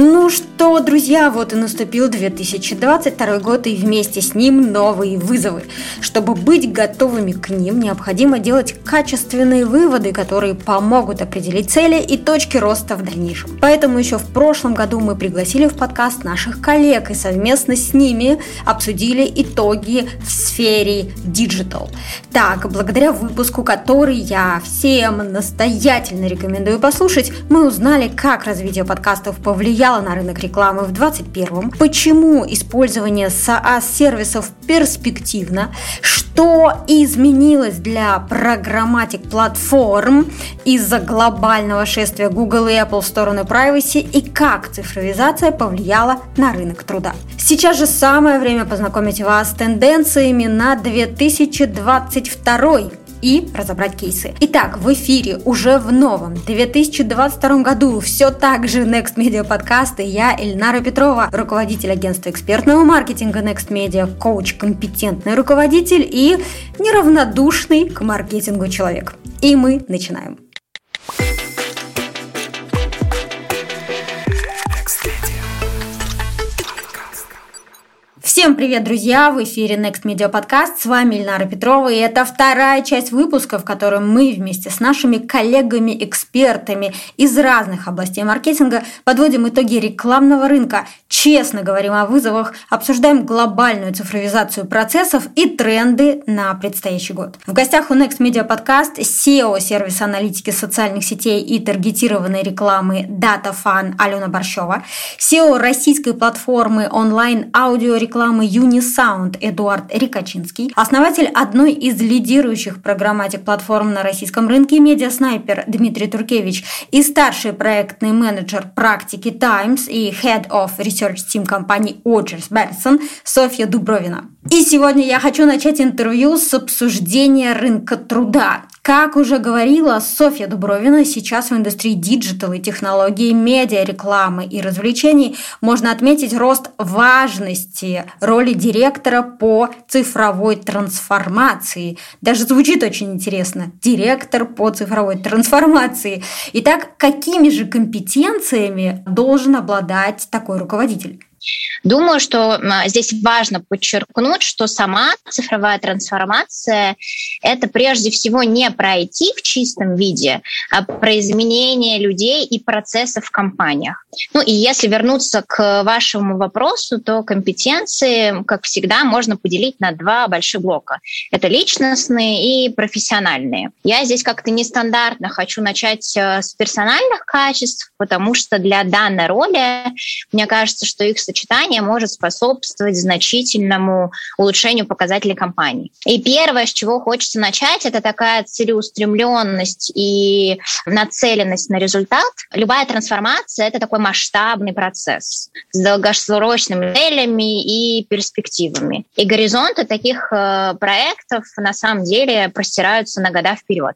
Ну что, друзья, вот и наступил 2022 год, и вместе с ним новые вызовы. Чтобы быть готовыми к ним, необходимо делать качественные выводы, которые помогут определить цели и точки роста в дальнейшем. Поэтому еще в прошлом году мы пригласили в подкаст наших коллег и совместно с ними обсудили итоги в сфере Digital. Так, благодаря выпуску, который я всем настоятельно рекомендую послушать, мы узнали, как развитие подкастов повлияло повлияло на рынок рекламы в 2021, почему использование SaaS-сервисов перспективно, что изменилось для программатик платформ из-за глобального шествия Google и Apple в сторону privacy? И как цифровизация повлияла на рынок труда. Сейчас же самое время познакомить вас с тенденциями на 2022 и разобрать кейсы. Итак, в эфире уже в новом 2022 году все так же Next Media подкасты. Я Эльнара Петрова, руководитель агентства экспертного маркетинга Next Media, коуч, компетентный руководитель и неравнодушный к маркетингу человек. И мы начинаем. Всем привет, друзья! В эфире Next Media Podcast. С вами Ильнара Петрова, и это вторая часть выпуска, в котором мы вместе с нашими коллегами-экспертами из разных областей маркетинга подводим итоги рекламного рынка, честно говорим о вызовах, обсуждаем глобальную цифровизацию процессов и тренды на предстоящий год. В гостях у Next Media Podcast SEO сервиса аналитики социальных сетей и таргетированной рекламы DataFan Алена Борщева, CEO российской платформы онлайн-аудиорекламы рекламы Unisound Эдуард Рикачинский, основатель одной из лидирующих programmatic платформ на российском рынке Mediasniper Дмитрий Туркевич и старший проектный менеджер практики Times и Head of Research Team компании Odgers Berndtson Софья Дубровина. И сегодня я хочу начать интервью с обсуждения рынка труда. Как уже говорила Софья Дубровина, сейчас в индустрии digital и технологий, медиа, рекламы и развлечений можно отметить рост важности роли директора по цифровой трансформации. Даже звучит очень интересно. Директор по цифровой трансформации. Итак, какими же компетенциями должен обладать такой руководитель? Думаю, что здесь важно подчеркнуть, что сама цифровая трансформация — это прежде всего не про IT в чистом виде, а про изменение людей и процессов в компаниях. Ну и если вернуться к вашему вопросу, то компетенции, как всегда, можно поделить на два больших блока. Это личностные и профессиональные. Я здесь как-то нестандартно хочу начать э, с персональных качеств, потому что для данной роли, мне кажется, что их сочетание может способствовать значительному улучшению показателей компании. И первое, с чего хочется начать, это такая целеустремленность и нацеленность на результат. Любая трансформация — это такой масштабный процесс с долгосрочными целями и перспективами. И горизонты таких э, проектов на самом деле простираются на года вперед.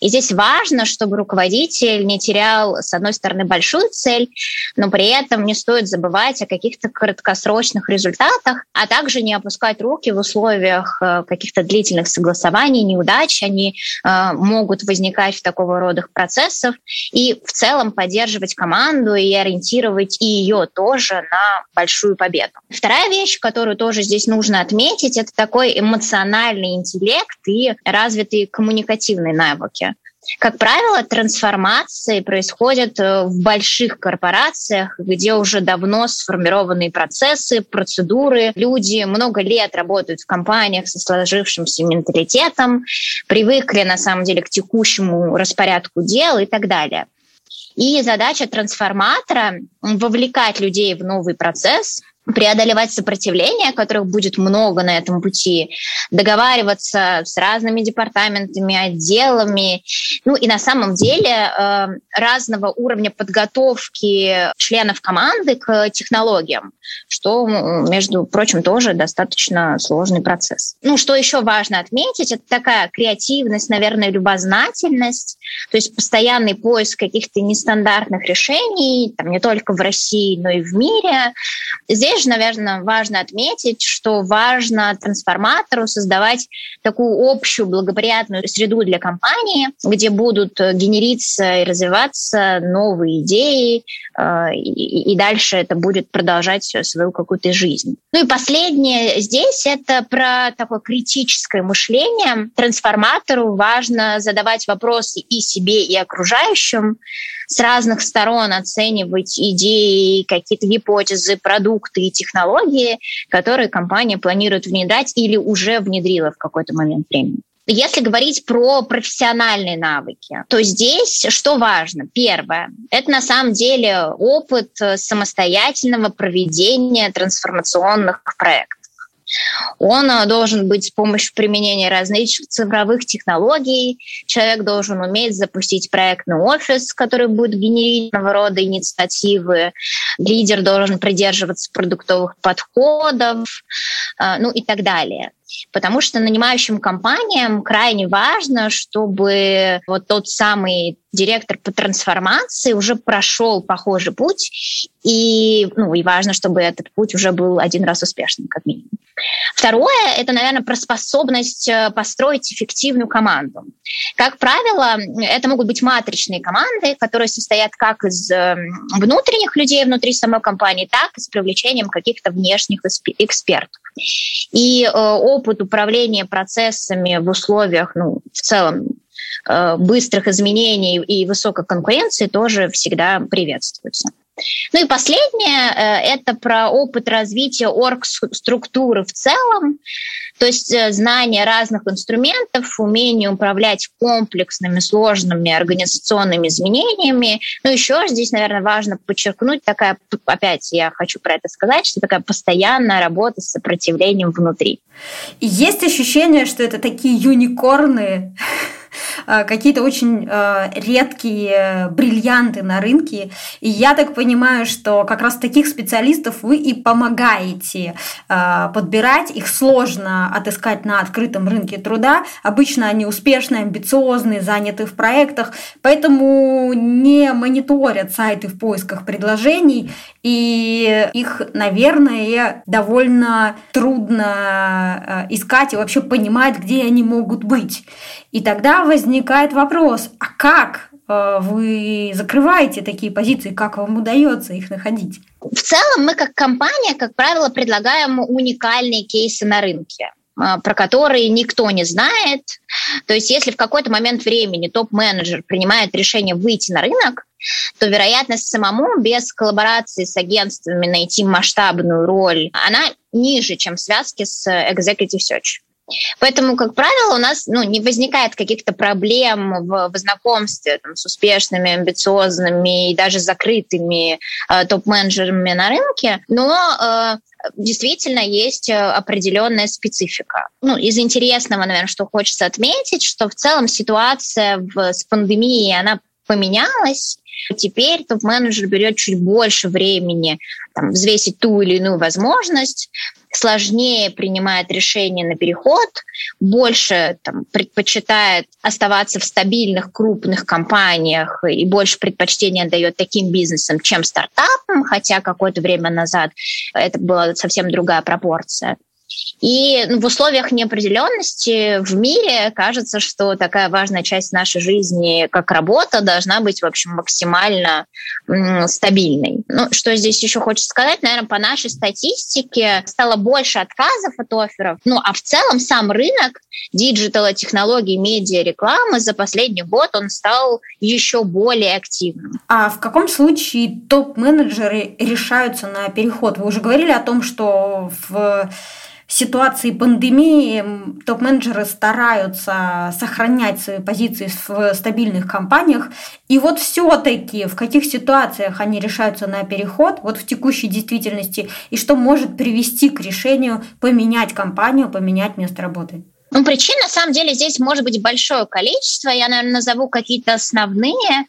И здесь важно, чтобы руководитель не терял, с одной стороны, большую цель, но при этом не стоит забывать о каких-то краткосрочных результатах, а также не опускать руки в условиях э, каких-то длительных согласований, неудач. Они э, могут возникать в такого рода процессах и в целом поддерживать команду и ориентировать и ее тоже на большую победу. Вторая вещь, которую тоже здесь нужно отметить, это такой эмоциональный интеллект и развитые коммуникативные навыки. Как правило, трансформации происходят э, в больших корпорациях, где уже давно сформированные процессы, процедуры. Люди много лет работают в компаниях со сложившимся менталитетом, привыкли на самом деле к текущему распорядку дел и так далее. И задача трансформатора — вовлекать людей в новый процесс, преодолевать сопротивление, которых будет много на этом пути, договариваться с разными департаментами, отделами, ну и на самом деле э, разного уровня подготовки членов команды к технологиям, что, между прочим, тоже достаточно сложный процесс. Ну, что еще важно отметить, это такая креативность, наверное, любознательность, то есть постоянный поиск каких-то нестандартных решений, там, не только в России, но и в мире. Здесь же, наверное, важно отметить, что важно трансформатору создавать такую общую благоприятную среду для компании, где будут генериться и развиваться новые идеи, э, и дальше это будет продолжать свою какую-то жизнь. Ну и последнее здесь это про такое критическое мышление. Трансформатору важно задавать вопросы и себе, и окружающим, с разных сторон оценивать идеи, какие-то гипотезы, продукты и технологии, которые компания планирует внедрять или уже внедрила в какой-то момент времени. Если говорить про профессиональные навыки, то здесь что важно? Первое, это на самом деле опыт самостоятельного проведения трансформационных проектов. Он э, должен быть с помощью применения различных цифровых технологий. Человек должен уметь запустить проектный офис, который будет генерить разного рода инициативы. Лидер должен придерживаться продуктовых подходов, э, ну и так далее. Потому что нанимающим компаниям крайне важно, чтобы вот тот самый директор по трансформации уже прошел похожий путь, и, ну, и важно, чтобы этот путь уже был один раз успешным, как минимум. Второе – это, наверное, про способность э, построить эффективную команду. Как правило, это могут быть матричные команды, которые состоят как из э, внутренних людей внутри самой компании, так и с привлечением каких-то внешних экспертов. И э, опыт управления процессами в условиях, ну, в целом, быстрых изменений и высокой конкуренции тоже всегда приветствуется. Ну и последнее э, – это про опыт развития орг-структуры в целом, то есть э, знание разных инструментов, умение управлять комплексными, сложными организационными изменениями. Ну еще здесь, наверное, важно подчеркнуть такая, опять я хочу про это сказать, что такая постоянная работа с сопротивлением внутри. есть ощущение, что это такие юникорны, какие-то очень э, редкие бриллианты на рынке. И я так понимаю, что как раз таких специалистов вы и помогаете э, подбирать. Их сложно отыскать на открытом рынке труда. Обычно они успешные, амбициозные, заняты в проектах, поэтому не мониторят сайты в поисках предложений. И их, наверное, довольно трудно искать и вообще понимать, где они могут быть. И тогда возникает вопрос, а как э, вы закрываете такие позиции, как вам удается их находить? В целом мы как компания, как правило, предлагаем уникальные кейсы на рынке э, про которые никто не знает. То есть если в какой-то момент времени топ-менеджер принимает решение выйти на рынок, то вероятность самому без коллаборации с агентствами найти масштабную роль, она ниже, чем связки с executive search. Поэтому, как правило, у нас ну, не возникает каких-то проблем в, в знакомстве там, с успешными, амбициозными и даже закрытыми э, топ-менеджерами на рынке, но э, действительно есть э, определенная специфика. Ну, из интересного, наверное, что хочется отметить, что в целом ситуация в, с пандемией, она поменялась. Теперь топ-менеджер берет чуть больше времени там, взвесить ту или иную возможность, сложнее принимает решение на переход, больше там, предпочитает оставаться в стабильных крупных компаниях и больше предпочтения дает таким бизнесам, чем стартапам, хотя какое-то время назад это была совсем другая пропорция. И в условиях неопределенности в мире кажется, что такая важная часть нашей жизни, как работа, должна быть, в общем, максимально стабильной. Ну, что здесь еще хочется сказать, наверное, по нашей статистике стало больше отказов от офферов. Ну, а в целом сам рынок диджитала, технологий, медиа, рекламы за последний год он стал еще более активным. А в каком случае топ-менеджеры решаются на переход? Вы уже говорили о том, что в ситуации пандемии топ-менеджеры стараются сохранять свои позиции в стабильных компаниях. И вот все-таки в каких ситуациях они решаются на переход, вот в текущей действительности, и что может привести к решению поменять компанию, поменять место работы? Ну, причин, на самом деле, здесь может быть большое количество. Я, наверное, назову какие-то основные.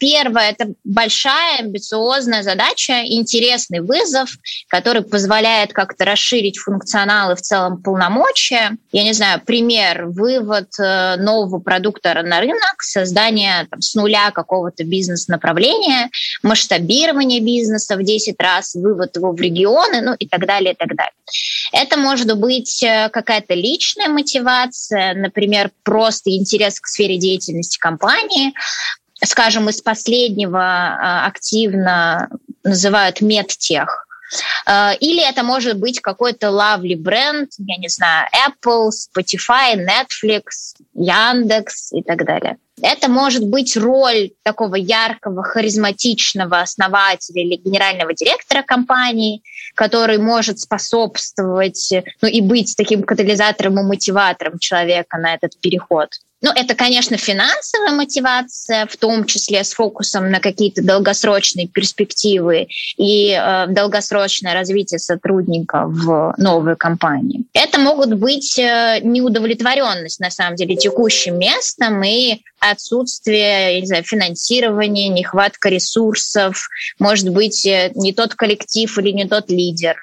Первое – это большая, амбициозная задача, интересный вызов, который позволяет как-то расширить функционал и в целом полномочия. Я не знаю, пример – вывод э, нового продукта на рынок, создание там, с нуля какого-то бизнес-направления, масштабирование бизнеса в 10 раз, вывод его в регионы, ну и так далее, и так далее. Это может быть э, какая-то личная мотивация, например, просто интерес к сфере деятельности компании. Скажем, из последнего э, активно называют медтех. Э, или это может быть какой-то лавли бренд, я не знаю, Apple, Spotify, Netflix, Яндекс и так далее. Это может быть роль такого яркого, харизматичного основателя или генерального директора компании, который может способствовать ну, и быть таким катализатором и мотиватором человека на этот переход. Ну, это, конечно, финансовая мотивация, в том числе с фокусом на какие-то долгосрочные перспективы и э, долгосрочное развитие сотрудника в новой компании. Это могут быть э, неудовлетворенность, на самом деле, текущим местом и отсутствие не знаю, финансирования, нехватка ресурсов, может быть, э, не тот коллектив или не тот лидер,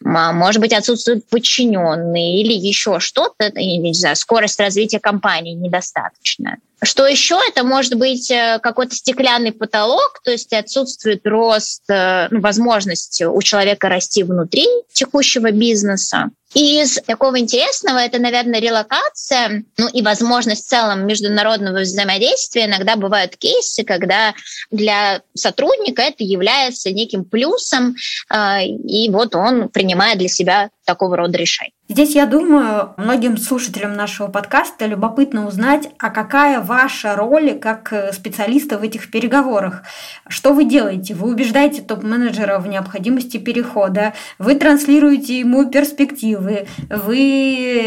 может быть, отсутствуют подчиненные или еще что-то, не знаю, скорость развития компании недостаточная. Что еще? Это может быть э, какой-то стеклянный потолок, то есть отсутствует рост, э, ну, возможность у человека расти внутри текущего бизнеса. Из такого интересного это, наверное, релокация, ну и возможность в целом международного взаимодействия. Иногда бывают кейсы, когда для сотрудника это является неким плюсом, э, и вот он принимает для себя такого рода решения. Здесь, я думаю, многим слушателям нашего подкаста любопытно узнать, а какая ваша роль как э, специалиста в этих переговорах? Что вы делаете? Вы убеждаете топ-менеджера в необходимости перехода, вы транслируете ему перспективы, вы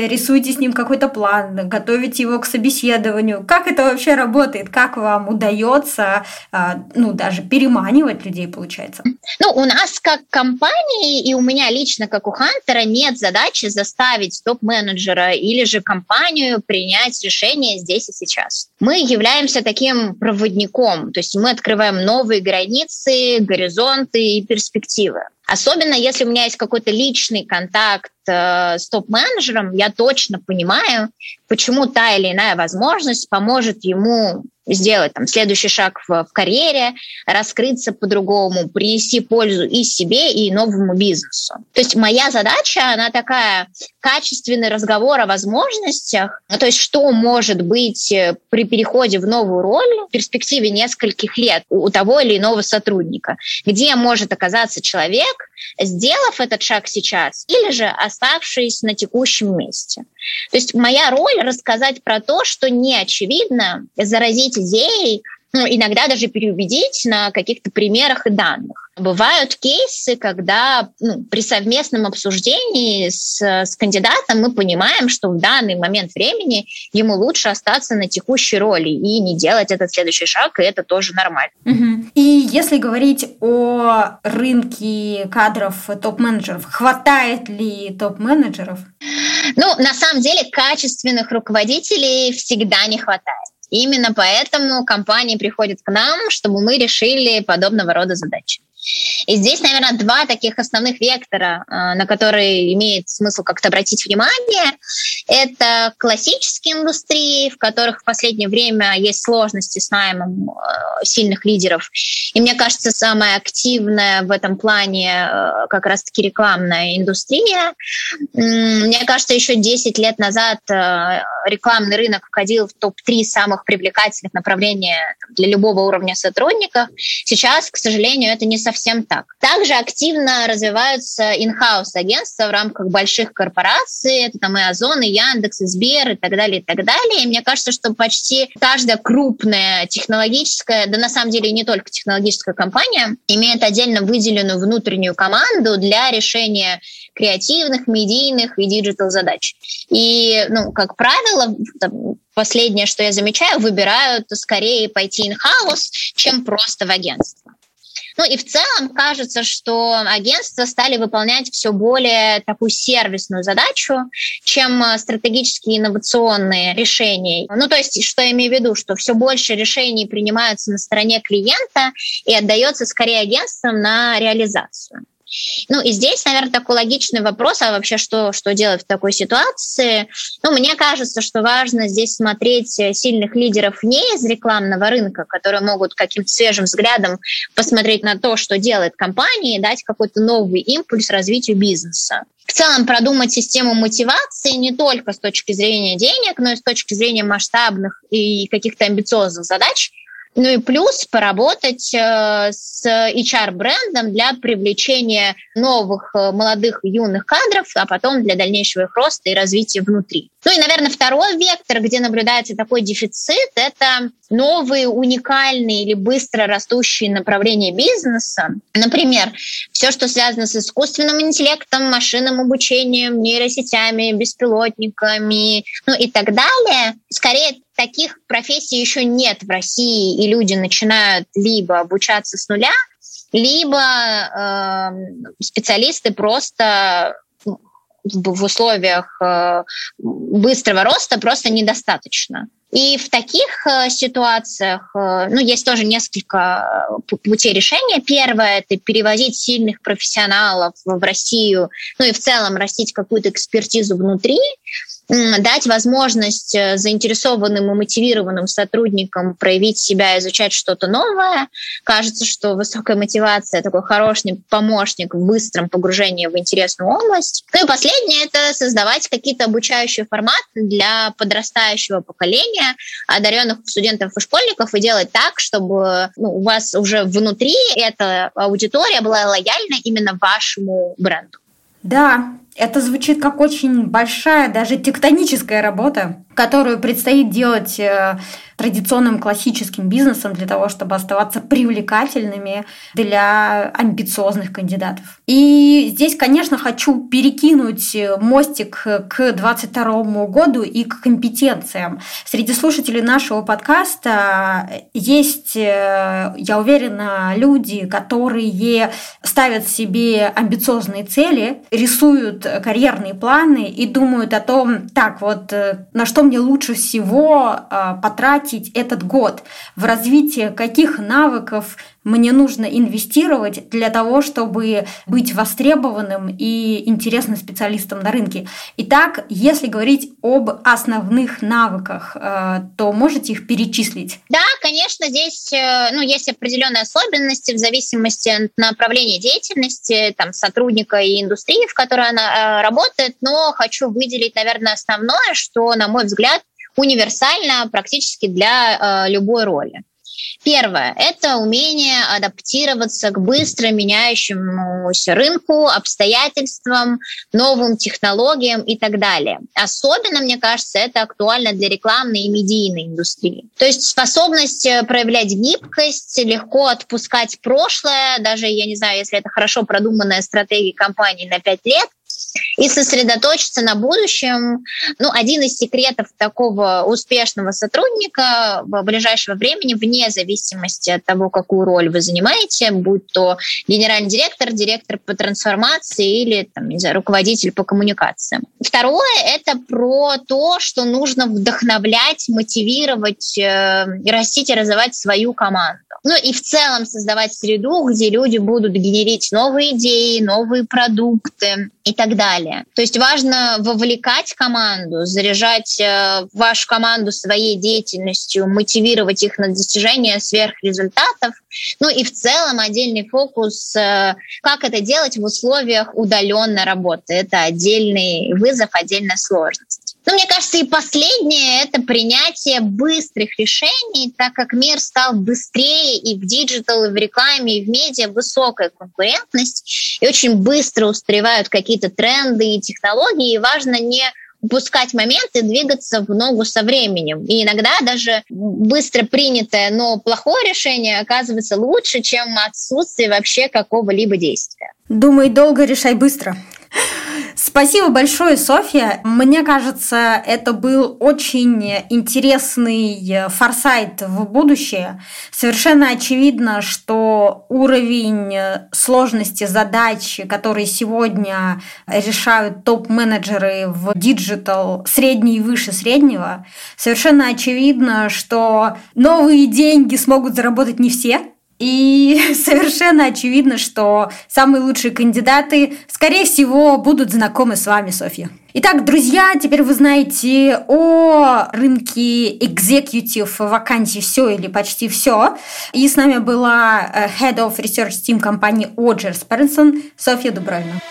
рисуете с ним какой-то план, готовите его к собеседованию. Как это вообще работает? Как вам удается, а, ну, даже переманивать людей, получается? Ну, у нас как компании, и у меня лично как у Хантера нет задачи за заставить топ-менеджера или же компанию принять решение здесь и сейчас. Мы являемся таким проводником, то есть мы открываем новые границы, горизонты и перспективы. Особенно если у меня есть какой-то личный контакт э, с топ-менеджером, я точно понимаю, почему та или иная возможность поможет ему сделать там, следующий шаг в, в карьере, раскрыться по-другому, принести пользу и себе, и новому бизнесу. То есть моя задача, она такая, качественный разговор о возможностях, ну, то есть что может быть э, при переходе в новую роль в перспективе нескольких лет у, у того или иного сотрудника, где может оказаться человек, сделав этот шаг сейчас, или же оставшись на текущем месте. То есть моя роль рассказать про то, что не очевидно, заразить идеей, ну, иногда даже переубедить на каких-то примерах и данных. Бывают кейсы, когда ну, при совместном обсуждении с, с кандидатом мы понимаем, что в данный момент времени ему лучше остаться на текущей роли и не делать этот следующий шаг, и это тоже нормально. Угу. И если говорить о рынке кадров топ-менеджеров, хватает ли топ-менеджеров? Ну, на самом деле, качественных руководителей всегда не хватает. Именно поэтому компании приходят к нам, чтобы мы решили подобного рода задачи. И здесь, наверное, два таких основных вектора, э, на которые имеет смысл как-то обратить внимание. Это классические индустрии, в которых в последнее время есть сложности с наймом э, сильных лидеров. И мне кажется, самая активная в этом плане э, как раз-таки рекламная индустрия. Мне кажется, еще 10 лет назад рекламный рынок входил в топ-3 самых привлекательных направлений для любого уровня сотрудников. Сейчас, к сожалению, это не совсем так. Также активно развиваются in-house агентства в рамках больших корпораций, это там и Озон, и Яндекс, и Сбер, и так далее, и так далее. И мне кажется, что почти каждая крупная технологическая, да на самом деле не только технологическая компания, имеет отдельно выделенную внутреннюю команду для решения креативных, медийных и digital задач. И, ну, как правило, последнее, что я замечаю, выбирают скорее пойти in-house, чем просто в агентство. Ну и в целом кажется, что агентства стали выполнять все более такую сервисную задачу, чем э, стратегические инновационные решения. Ну то есть, что я имею в виду, что все больше решений принимаются на стороне клиента и отдается скорее агентствам на реализацию. Ну и здесь, наверное, такой логичный вопрос, а вообще что, что делать в такой ситуации? Ну, мне кажется, что важно здесь смотреть сильных лидеров не из рекламного рынка, которые могут каким-то свежим взглядом посмотреть на то, что делает компания, и дать какой-то новый импульс развитию бизнеса. В целом продумать систему мотивации не только с точки зрения денег, но и с точки зрения масштабных и каких-то амбициозных задач, ну и плюс поработать э, с HR-брендом для привлечения новых э, молодых юных кадров, а потом для дальнейшего их роста и развития внутри. Ну и, наверное, второй вектор, где наблюдается такой дефицит, это новые уникальные или быстро растущие направления бизнеса. Например, все, что связано с искусственным интеллектом, машинным обучением, нейросетями, беспилотниками, ну и так далее. Скорее, таких профессий еще нет в России, и люди начинают либо обучаться с нуля, либо э, специалисты просто в условиях э, быстрого роста просто недостаточно. И в таких э, ситуациях, э, ну, есть тоже несколько путей решения. Первое – это перевозить сильных профессионалов в Россию, ну и в целом растить какую-то экспертизу внутри дать возможность э, заинтересованным и мотивированным сотрудникам проявить себя, изучать что-то новое. Кажется, что высокая мотивация такой хороший помощник в быстром погружении в интересную область. Ну и последнее — это создавать какие-то обучающие форматы для подрастающего поколения, одаренных студентов и школьников, и делать так, чтобы ну, у вас уже внутри эта аудитория была лояльна именно вашему бренду. Да, это звучит как очень большая, даже тектоническая работа, которую предстоит делать э, традиционным классическим бизнесом для того, чтобы оставаться привлекательными для амбициозных кандидатов. И здесь, конечно, хочу перекинуть мостик к 2022 году и к компетенциям. Среди слушателей нашего подкаста есть, э, я уверена, люди, которые ставят себе амбициозные цели, рисуют карьерные планы и думают о том, так вот, э, на что мне лучше всего э, потратить этот год, в развитие каких навыков мне нужно инвестировать для того, чтобы быть востребованным и интересным специалистом на рынке. Итак, если говорить об основных навыках, э, то можете их перечислить? Да, конечно, здесь э, ну, есть определенные особенности в зависимости от направления деятельности там, сотрудника и индустрии, в которой она э, работает, но хочу выделить, наверное, основное, что, на мой взгляд, универсально практически для любой роли. Первое – это умение адаптироваться к быстро меняющемуся рынку, обстоятельствам, новым технологиям и так далее. Особенно, мне кажется, это актуально для рекламной и медийной индустрии. То есть способность э, проявлять гибкость, легко отпускать прошлое, даже, я не знаю, если это хорошо продуманная стратегия компании на 5 лет, и сосредоточиться на будущем. Ну, один из секретов такого успешного сотрудника в ближайшего времени, вне зависимости от того, какую роль вы занимаете, будь то генеральный директор, директор по трансформации или там, не знаю, руководитель по коммуникациям. Второе — это про то, что нужно вдохновлять, мотивировать, э, растить и развивать свою команду. Ну и в целом создавать среду, где люди будут генерить новые идеи, новые продукты и так далее. То есть важно вовлекать команду, заряжать э, вашу команду своей деятельностью, мотивировать их на достижение сверхрезультатов. Ну и в целом отдельный фокус, э, как это делать в условиях удаленной работы. Это отдельный вызов, отдельная сложность. Ну, мне кажется, и последнее — это принятие быстрых решений, так как мир стал быстрее и в digital, и в рекламе, и в медиа высокая конкурентность, и очень быстро устаревают какие-то тренды и технологии, и важно не упускать момент и двигаться в ногу со временем. И иногда даже быстро принятое, но плохое решение оказывается лучше, чем отсутствие вообще какого-либо действия. Думай долго, решай быстро. Спасибо большое, Софья. Мне кажется, это был очень интересный форсайт в будущее. Совершенно очевидно, что уровень сложности задач, которые сегодня решают топ-менеджеры в digital средний и выше среднего, совершенно очевидно, что новые деньги смогут заработать не все, и совершенно очевидно, что самые лучшие кандидаты, скорее всего, будут знакомы с вами, Софья. Итак, друзья, теперь вы знаете о рынке executive вакансий все или почти все. И с нами была э, Head of Research Team компании Оджерс Пернсон Софья Дубровина.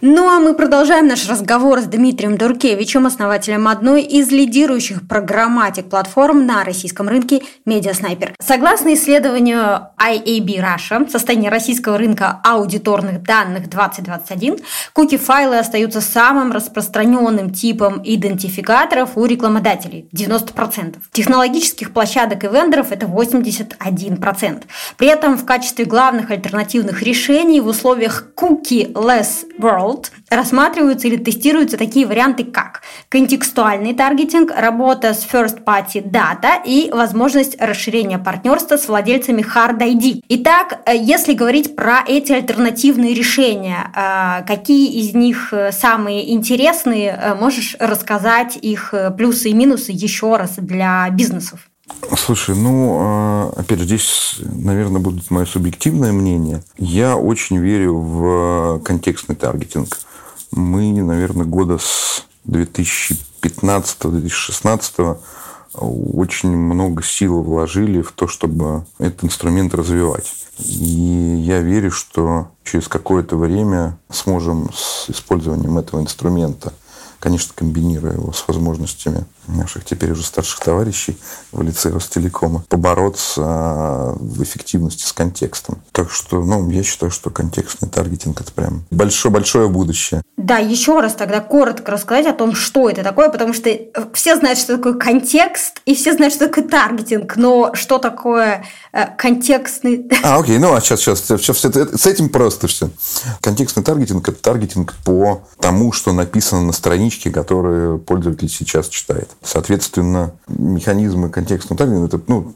Ну а мы продолжаем наш разговор с Дмитрием Дуркевичем, основателем одной из лидирующих программатик-платформ на российском рынке Медиаснайпер. Согласно исследованию IAB Russia, состояние российского рынка аудиторных данных 2021, куки-файлы остаются самым распространенным типом идентификаторов у рекламодателей – 90%. Технологических площадок и вендоров – это 81%. При этом в качестве главных альтернативных решений в условиях cookie-less world World рассматриваются или тестируются такие варианты, как контекстуальный таргетинг, работа с first-party data и возможность расширения партнерства с владельцами Hard ID. Итак, э, если говорить про эти альтернативные решения, э, какие из них э, самые интересные, можешь рассказать их плюсы и минусы еще раз для бизнесов? Слушай, ну, опять же, здесь, наверное, будет мое субъективное мнение. Я очень верю в контекстный таргетинг. Мы, наверное, года с 2015-2016 очень много сил вложили в то, чтобы этот инструмент развивать. И я верю, что через какое-то время сможем с использованием этого инструмента – конечно, комбинируя его с возможностями наших теперь уже старших товарищей в лице Ростелекома, побороться а, в эффективности с контекстом. Так что, ну, я считаю, что контекстный таргетинг – это прям большое-большое будущее. Да, еще раз тогда коротко рассказать о том, что это такое, потому что все знают, что такое контекст, и все знают, что такое таргетинг, но что такое э, контекстный... А, окей, ну, а сейчас, сейчас, сейчас, сейчас с этим просто все. Контекстный таргетинг – это таргетинг по тому, что написано на странице странички, которые пользователь сейчас читает. Соответственно, механизмы контекстного таргетинга это, ну,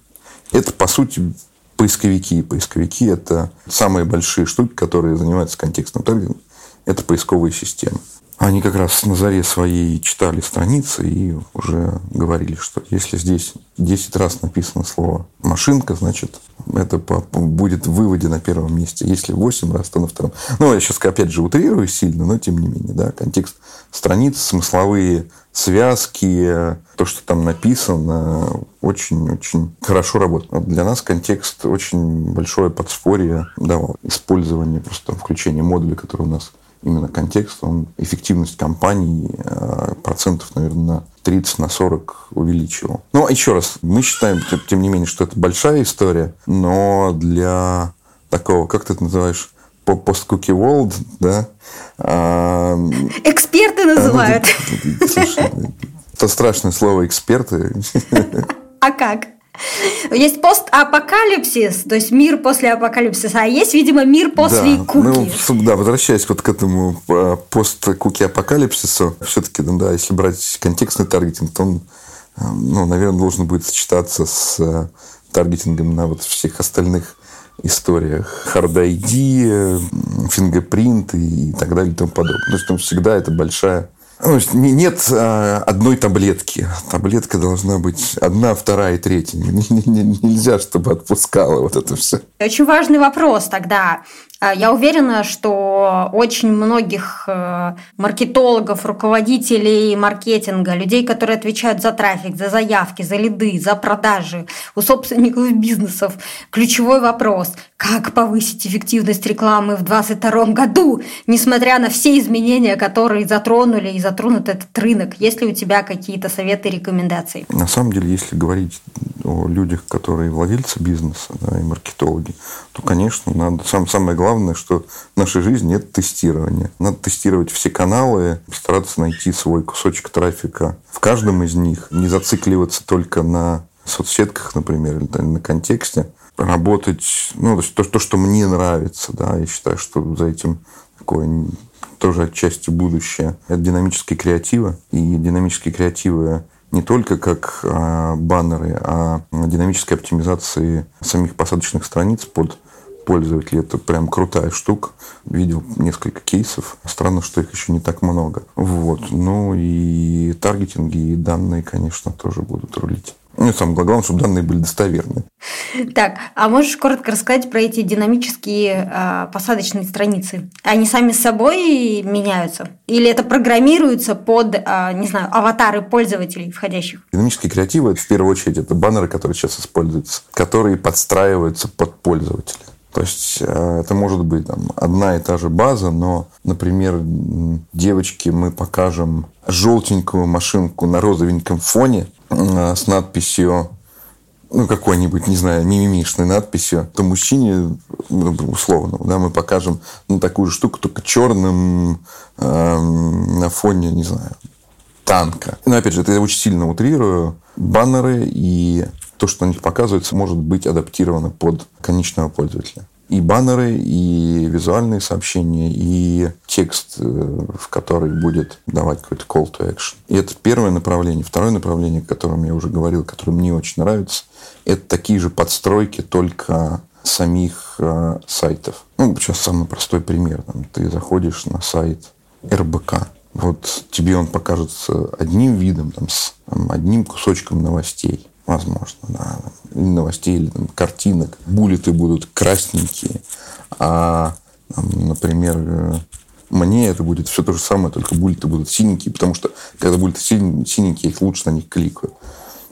это по сути поисковики. Поисковики – это самые большие штуки, которые занимаются контекстным таргетингом. Это поисковые системы. Они как раз на заре своей читали страницы и уже говорили, что если здесь 10 раз написано слово «машинка», значит, это будет в выводе на первом месте. Если 8 раз, то на втором. Ну, я сейчас, опять же, утрирую сильно, но тем не менее, да, контекст страниц, смысловые связки, то, что там написано, очень-очень хорошо работает. Для нас контекст очень большое подспорье давал. Использование, просто там, включение модуля, который у нас именно контекст, он эффективность компании э, процентов, наверное, на 30 на 40 увеличивал. Но еще раз, мы считаем, тем не менее, что это большая история, но для такого, как ты это называешь, по пост-куки world, да? А, эксперты называют. Слушай, это страшное слово эксперты. А как? Есть постапокалипсис, то есть мир после апокалипсиса, а есть, видимо, мир после да, куки. Ну, да, возвращаясь вот к этому а, пост-куки апокалипсису, все-таки, ну, да, если брать контекстный таргетинг, то он, а, ну, наверное, должен будет сочетаться с а, таргетингом на вот всех остальных историях. Hard ID, фингерпринт и так далее и тому подобное. То есть там всегда это большая ну, нет а, одной таблетки. Таблетка должна быть одна, вторая и третья. Нельзя, чтобы отпускала вот это все. Очень важный вопрос тогда. А, я уверена, что очень многих э, маркетологов, руководителей маркетинга, людей, которые отвечают за трафик, за заявки, за лиды, за продажи, у собственников бизнесов, ключевой вопрос – как повысить эффективность рекламы в 2022 году, несмотря на все изменения, которые затронули и затронут этот рынок? Есть ли у тебя какие-то советы и рекомендации? На самом деле, если говорить о людях, которые владельцы бизнеса да, и маркетологи, то, конечно, надо, сам, самое главное, что в нашей жизни это тестирование. Надо тестировать все каналы, стараться найти свой кусочек трафика в каждом из них, не зацикливаться только на соцсетках, например, или на контексте, работать, ну, то, то, что мне нравится, да, я считаю, что за этим такое тоже отчасти будущее. Это динамические креативы. И динамические креативы не только как а, баннеры, а динамической оптимизации самих посадочных страниц под пользователей. Это прям крутая штука. Видел несколько кейсов. Странно, что их еще не так много. Вот. Ну и таргетинги, и данные, конечно, тоже будут рулить. Ну, самое главное, чтобы данные были достоверны. Так, а можешь коротко рассказать про эти динамические э, посадочные страницы? Они сами собой меняются? Или это программируется под, э, не знаю, аватары пользователей входящих? Динамические креативы, в первую очередь, это баннеры, которые сейчас используются, которые подстраиваются под пользователя. То есть э, это может быть там, одна и та же база, но, например, девочке мы покажем желтенькую машинку на розовеньком фоне э, с надписью ну, какой-нибудь, не знаю, мимимишной надписью, то мужчине, ну, условно, да, мы покажем ну, такую же штуку, только черным э, на фоне, не знаю, танка. Но, опять же, это я очень сильно утрирую. Баннеры и то, что на них может быть адаптировано под конечного пользователя. И баннеры, и визуальные сообщения, и текст, э, в который будет давать какой-то call to action. И это первое направление. Второе направление, о котором я уже говорил, которое мне очень нравится, это такие же подстройки, только самих э, сайтов. Ну, сейчас самый простой пример. Там, ты заходишь на сайт РБК. Вот тебе он покажется одним видом, там, с там, одним кусочком новостей возможно, да, новостей, или там, картинок. Буллеты будут красненькие, а, там, например, э, мне это будет все то же самое, только буллеты будут синенькие, потому что когда буллеты синенькие, их лучше на них кликаю.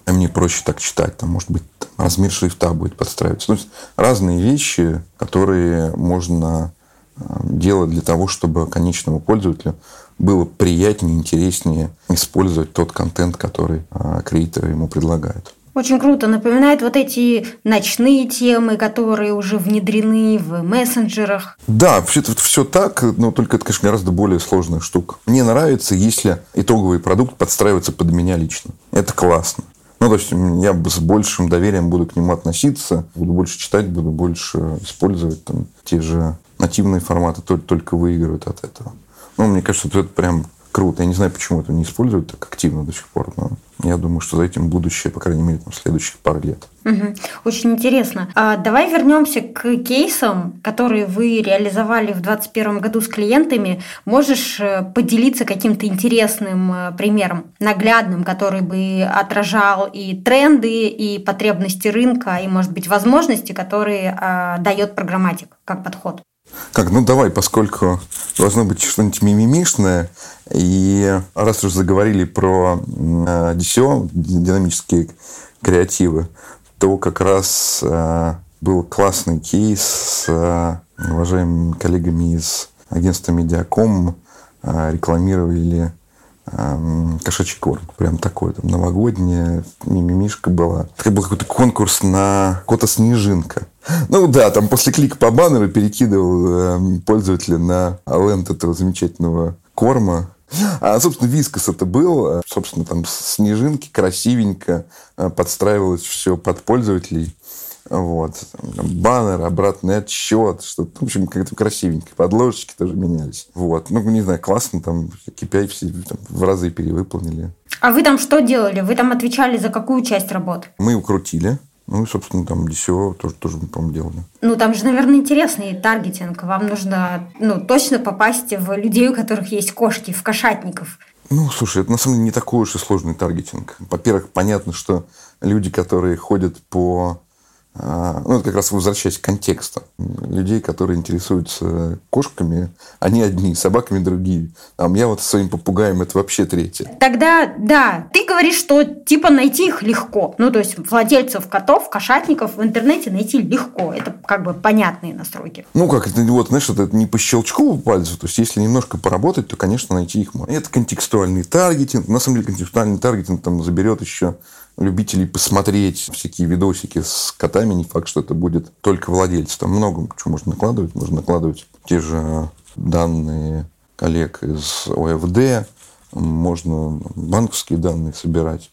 А мне проще так читать, там, может быть, там, размер шрифта будет подстраиваться. То есть разные вещи, которые можно э, делать для того, чтобы конечному пользователю было приятнее, интереснее использовать тот контент, который э, креаторы ему предлагают. Очень круто. Напоминает вот эти ночные темы, которые уже внедрены в мессенджерах. Да, вообще это все так, но только это, конечно, гораздо более сложная штука. Мне нравится, если итоговый продукт подстраивается под меня лично. Это классно. Ну, то есть, я с большим доверием буду к нему относиться, буду больше читать, буду больше использовать там, те же нативные форматы, только, только выигрывают от этого. Ну, мне кажется, это прям круто. Я не знаю, почему это не используют так активно до сих пор, но я думаю, что за этим будущее, по крайней мере, там, следующих пару лет. Очень интересно. А, давай вернемся к кейсам, которые вы реализовали в 2021 году с клиентами. Можешь э, поделиться каким-то интересным э, примером, наглядным, который бы отражал и тренды, и потребности рынка, и, может быть, возможности, которые а, дает программатик как подход? Как, ну давай, поскольку должно быть что-нибудь мимимишное, и раз уж заговорили про э, DCO, динамические креативы, то как раз э, был классный кейс с э, уважаемыми коллегами из агентства Медиаком, э, рекламировали кошачий корм. Прям такой, там, новогодняя мимимишка была. Это был какой-то конкурс на кота Снежинка. Ну да, там после клика по баннеру перекидывал э, пользователя на ленд этого замечательного корма. А, собственно, Вискас это был. Собственно, там снежинки красивенько э, подстраивалось все под пользователей. Вот. Баннер, обратный отсчет, что-то, в общем, как-то красивенько. Подложечки тоже менялись. Вот. Ну, не знаю, классно, там KPI все там, в разы перевыполнили. А вы там что делали? Вы там отвечали за какую часть работ? Мы укрутили. Ну, и, собственно, там DCO тоже, тоже мы, по-моему, делали. Ну, там же, наверное, интересный таргетинг. Вам нужно, ну, точно попасть в людей, у которых есть кошки, в кошатников. Ну, слушай, это на самом деле не такой уж и сложный таргетинг. Во-первых, понятно, что люди, которые ходят по ну, это как раз возвращаясь к контексту. Людей, которые интересуются кошками, они одни, собаками другие. А у меня вот своим попугаем это вообще третье. Тогда, да, ты говоришь, что типа найти их легко. Ну, то есть владельцев котов, кошатников в интернете найти легко. Это как бы понятные настройки. Ну, как это, вот, знаешь, это не по щелчку пальцев. То есть, если немножко поработать, то, конечно, найти их можно. Это контекстуальный таргетинг. На самом деле, контекстуальный таргетинг там заберет еще любителей посмотреть всякие видосики с котами, не факт, что это будет только владельцы. Там много чего можно накладывать. Можно накладывать те же данные коллег из ОФД, можно банковские данные собирать.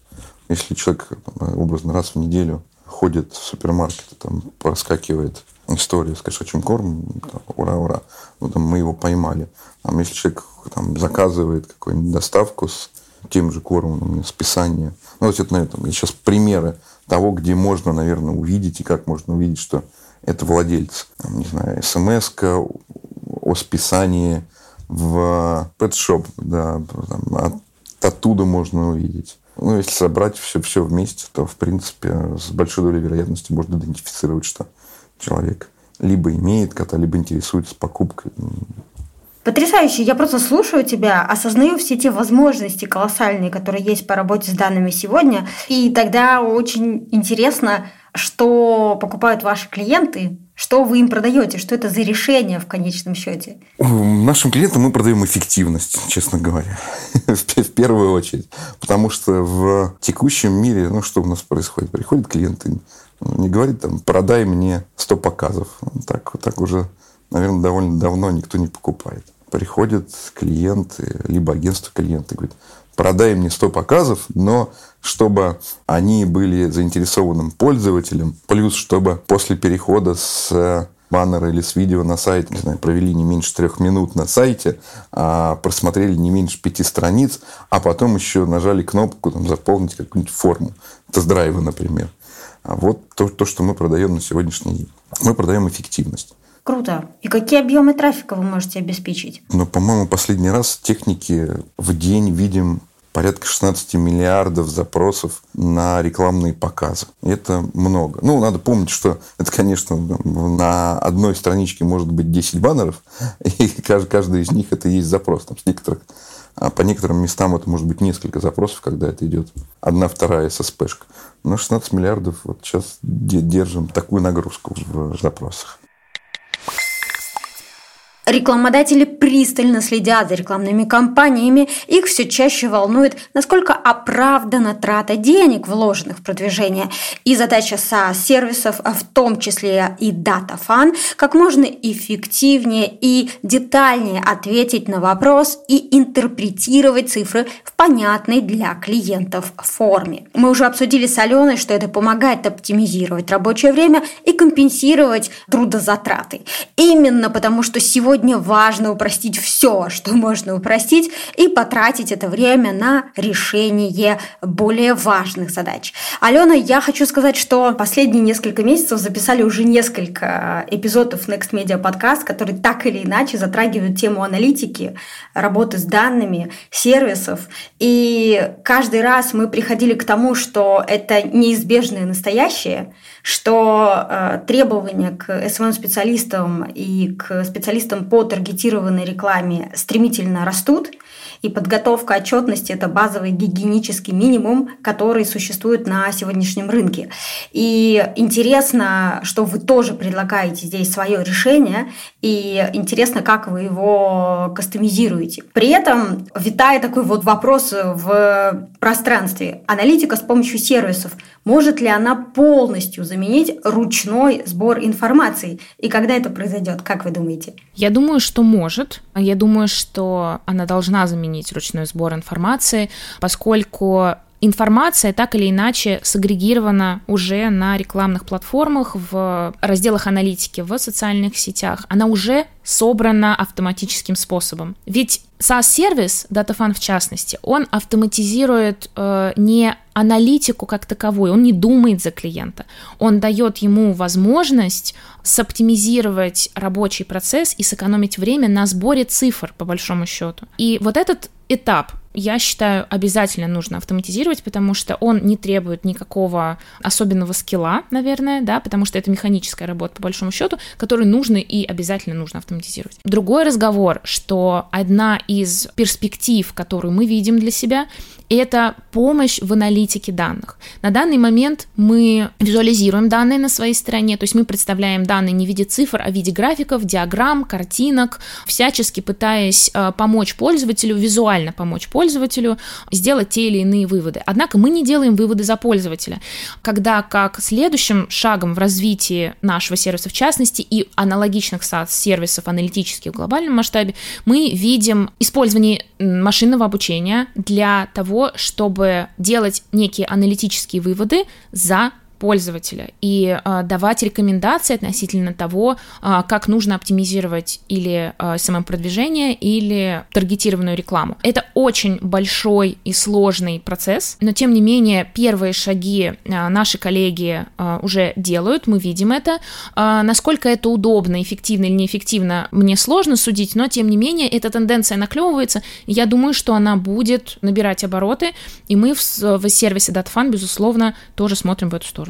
Если человек образно раз в неделю ходит в супермаркет, там проскакивает история с кошачьим кормом, ура, ура, ну, там, мы его поймали. А если человек там, заказывает какую-нибудь доставку с тем же кормом, списание. Ну, вот это, наверное, сейчас примеры того, где можно, наверное, увидеть и как можно увидеть, что это владелец. Не знаю, смс о списании в пэтшоп, да, там, от, оттуда можно увидеть. Ну, если собрать все, все вместе, то, в принципе, с большой долей вероятности можно идентифицировать, что человек либо имеет кота, либо интересуется покупкой. Потрясающе. Я просто слушаю тебя, осознаю все те возможности колоссальные, которые есть по работе с данными сегодня. И тогда очень интересно, что покупают ваши клиенты, что вы им продаете, что это за решение в конечном счете? Нашим клиентам мы продаем эффективность, честно говоря, в первую очередь. Потому что в текущем мире, ну что у нас происходит? Приходят клиенты, не говорит там, продай мне 100 показов. Так, так уже, наверное, довольно давно никто не покупает приходят клиенты, либо агентство клиенты, говорит, продай мне 100 показов, но чтобы они были заинтересованным пользователем, плюс чтобы после перехода с баннера или с видео на сайт, не знаю, провели не меньше трех минут на сайте, а просмотрели не меньше пяти страниц, а потом еще нажали кнопку там, заполнить какую-нибудь форму, тест-драйва, например. А вот то, то, что мы продаем на сегодняшний день. Мы продаем эффективность. Круто. И какие объемы трафика вы можете обеспечить? Ну, по-моему, последний раз техники в день видим порядка 16 миллиардов запросов на рекламные показы. Это много. Ну, надо помнить, что это, конечно, на одной страничке может быть 10 баннеров, и каждый из них это есть запрос. Там, с некоторых, а по некоторым местам это может быть несколько запросов, когда это идет одна, вторая ССПшка. Но 16 миллиардов вот сейчас держим такую нагрузку в запросах. Рекламодатели пристально следят за рекламными кампаниями, их все чаще волнует, насколько оправдана трата денег, вложенных в продвижение. И задача SaaS-сервисов, а в том числе и DataFan, как можно эффективнее и детальнее ответить на вопрос и интерпретировать цифры в понятной для клиентов форме. Мы уже обсудили с Аленой, что это помогает оптимизировать рабочее время и компенсировать трудозатраты. Именно потому, что сегодня сегодня важно упростить все, что можно упростить, и потратить это время на решение более важных задач. Алена, я хочу сказать, что последние несколько месяцев записали уже несколько эпизодов Next Media Podcast, которые так или иначе затрагивают тему аналитики, работы с данными, сервисов. И каждый раз мы приходили к тому, что это неизбежное настоящее, что э, требования к SMM-специалистам и к специалистам по таргетированной рекламе стремительно растут, и подготовка отчетности – это базовый гигиенический минимум, который существует на сегодняшнем рынке. И интересно, что вы тоже предлагаете здесь свое решение, и интересно, как вы его кастомизируете. При этом витает такой вот вопрос в пространстве. Аналитика с помощью сервисов может ли она полностью заменить ручной сбор информации? И когда это произойдет, как вы думаете? Я думаю, что может. Я думаю, что она должна заменить ручной сбор информации, поскольку информация так или иначе сагрегирована уже на рекламных платформах, в разделах аналитики, в социальных сетях. Она уже собрана автоматическим способом. Ведь SaaS-сервис, DataFan в частности, он автоматизирует э, не аналитику как таковую, он не думает за клиента, он дает ему возможность соптимизировать рабочий процесс и сэкономить время на сборе цифр, по большому счету. И вот этот этап я считаю, обязательно нужно автоматизировать, потому что он не требует никакого особенного скилла, наверное, да, потому что это механическая работа, по большому счету, которую нужно и обязательно нужно автоматизировать. Другой разговор, что одна из перспектив, которую мы видим для себя, это помощь в аналитике данных. На данный момент мы визуализируем данные на своей стороне, то есть мы представляем данные не в виде цифр, а в виде графиков, диаграмм, картинок, всячески пытаясь э, помочь пользователю, визуально помочь пользователю сделать те или иные выводы. Однако мы не делаем выводы за пользователя, когда как следующим шагом в развитии нашего сервиса, в частности, и аналогичных сервисов аналитических в глобальном масштабе, мы видим использование машинного обучения для того, чтобы делать некие аналитические выводы за пользователя и э, давать рекомендации относительно того, э, как нужно оптимизировать или э, SMM-продвижение, или таргетированную рекламу. Это очень большой и сложный процесс, но тем не менее первые шаги э, наши коллеги э, уже делают, мы видим это. Э, насколько это удобно, эффективно или неэффективно, мне сложно судить, но тем не менее эта тенденция наклевывается, я думаю, что она будет набирать обороты, и мы в, в сервисе DataFun, безусловно, тоже смотрим в эту сторону.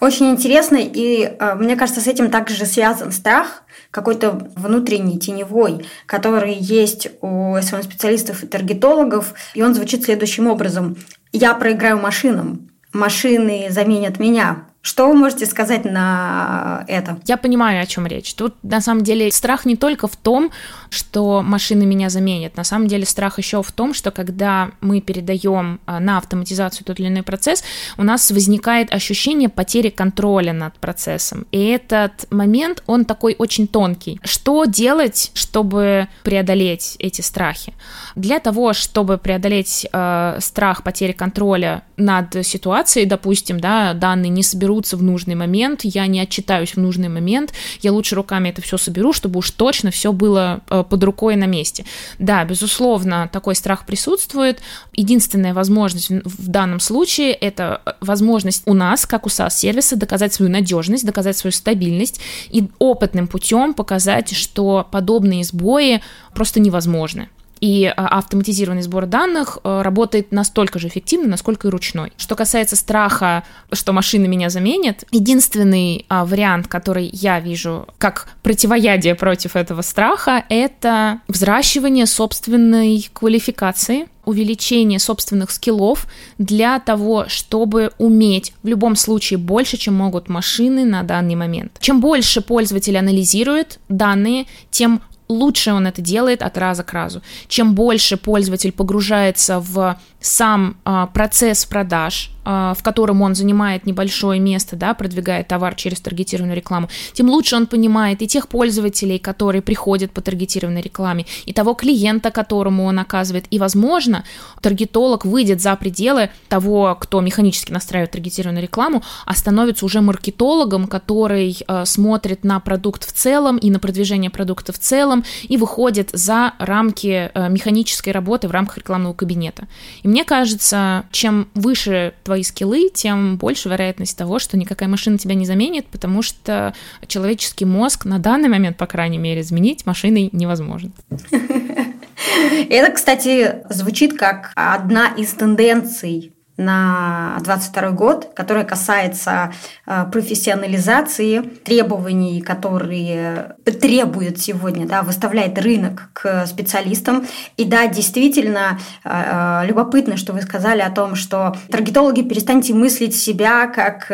Очень интересно, и э, мне кажется, с этим также связан страх, какой-то внутренний, теневой, который есть у СММ-специалистов и таргетологов, и он звучит следующим образом. Я проиграю машинам, машины заменят меня, что вы можете сказать на это? Я понимаю, о чем речь. Тут на самом деле страх не только в том, что машины меня заменят. На самом деле страх еще в том, что когда мы передаем а, на автоматизацию тот или иной процесс, у нас возникает ощущение потери контроля над процессом. И этот момент, он такой очень тонкий. Что делать, чтобы преодолеть эти страхи? Для того, чтобы преодолеть э, страх потери контроля над ситуацией, допустим, да, данные не соберут соберутся в нужный момент, я не отчитаюсь в нужный момент, я лучше руками это все соберу, чтобы уж точно все было э, под рукой на месте. Да, безусловно, такой страх присутствует. Единственная возможность в данном случае это э, возможность у нас, как у SaaS-сервиса, доказать свою надежность, доказать свою стабильность и опытным путем показать, что подобные сбои просто невозможны. И а, автоматизированный сбор данных э, работает настолько же эффективно, насколько и ручной. Что касается страха, что машины меня заменят, единственный а, вариант, который я вижу как противоядие против этого страха, это взращивание собственной квалификации, увеличение собственных скиллов для того, чтобы уметь в любом случае больше, чем могут машины на данный момент. Чем больше пользователь анализирует данные, тем лучше он это делает от раза к разу. Чем больше пользователь погружается в сам а, процесс продаж, а, в котором он занимает небольшое место, да, продвигает товар через таргетированную рекламу, тем лучше он понимает и тех пользователей, которые приходят по таргетированной рекламе, и того клиента, которому он оказывает. И, возможно, таргетолог выйдет за пределы того, кто механически настраивает таргетированную рекламу, а становится уже маркетологом, который а, смотрит на продукт в целом и на продвижение продукта в целом и выходит за рамки механической работы в рамках рекламного кабинета. И мне кажется, чем выше твои скиллы, тем больше вероятность того, что никакая машина тебя не заменит, потому что человеческий мозг на данный момент, по крайней мере, изменить машиной невозможно. Это, кстати, звучит как одна из тенденций на 22 год, которая касается э, профессионализации требований, которые требует сегодня, да, выставляет рынок к специалистам. И да, действительно, э, э, любопытно, что вы сказали о том, что таргетологи перестаньте мыслить себя как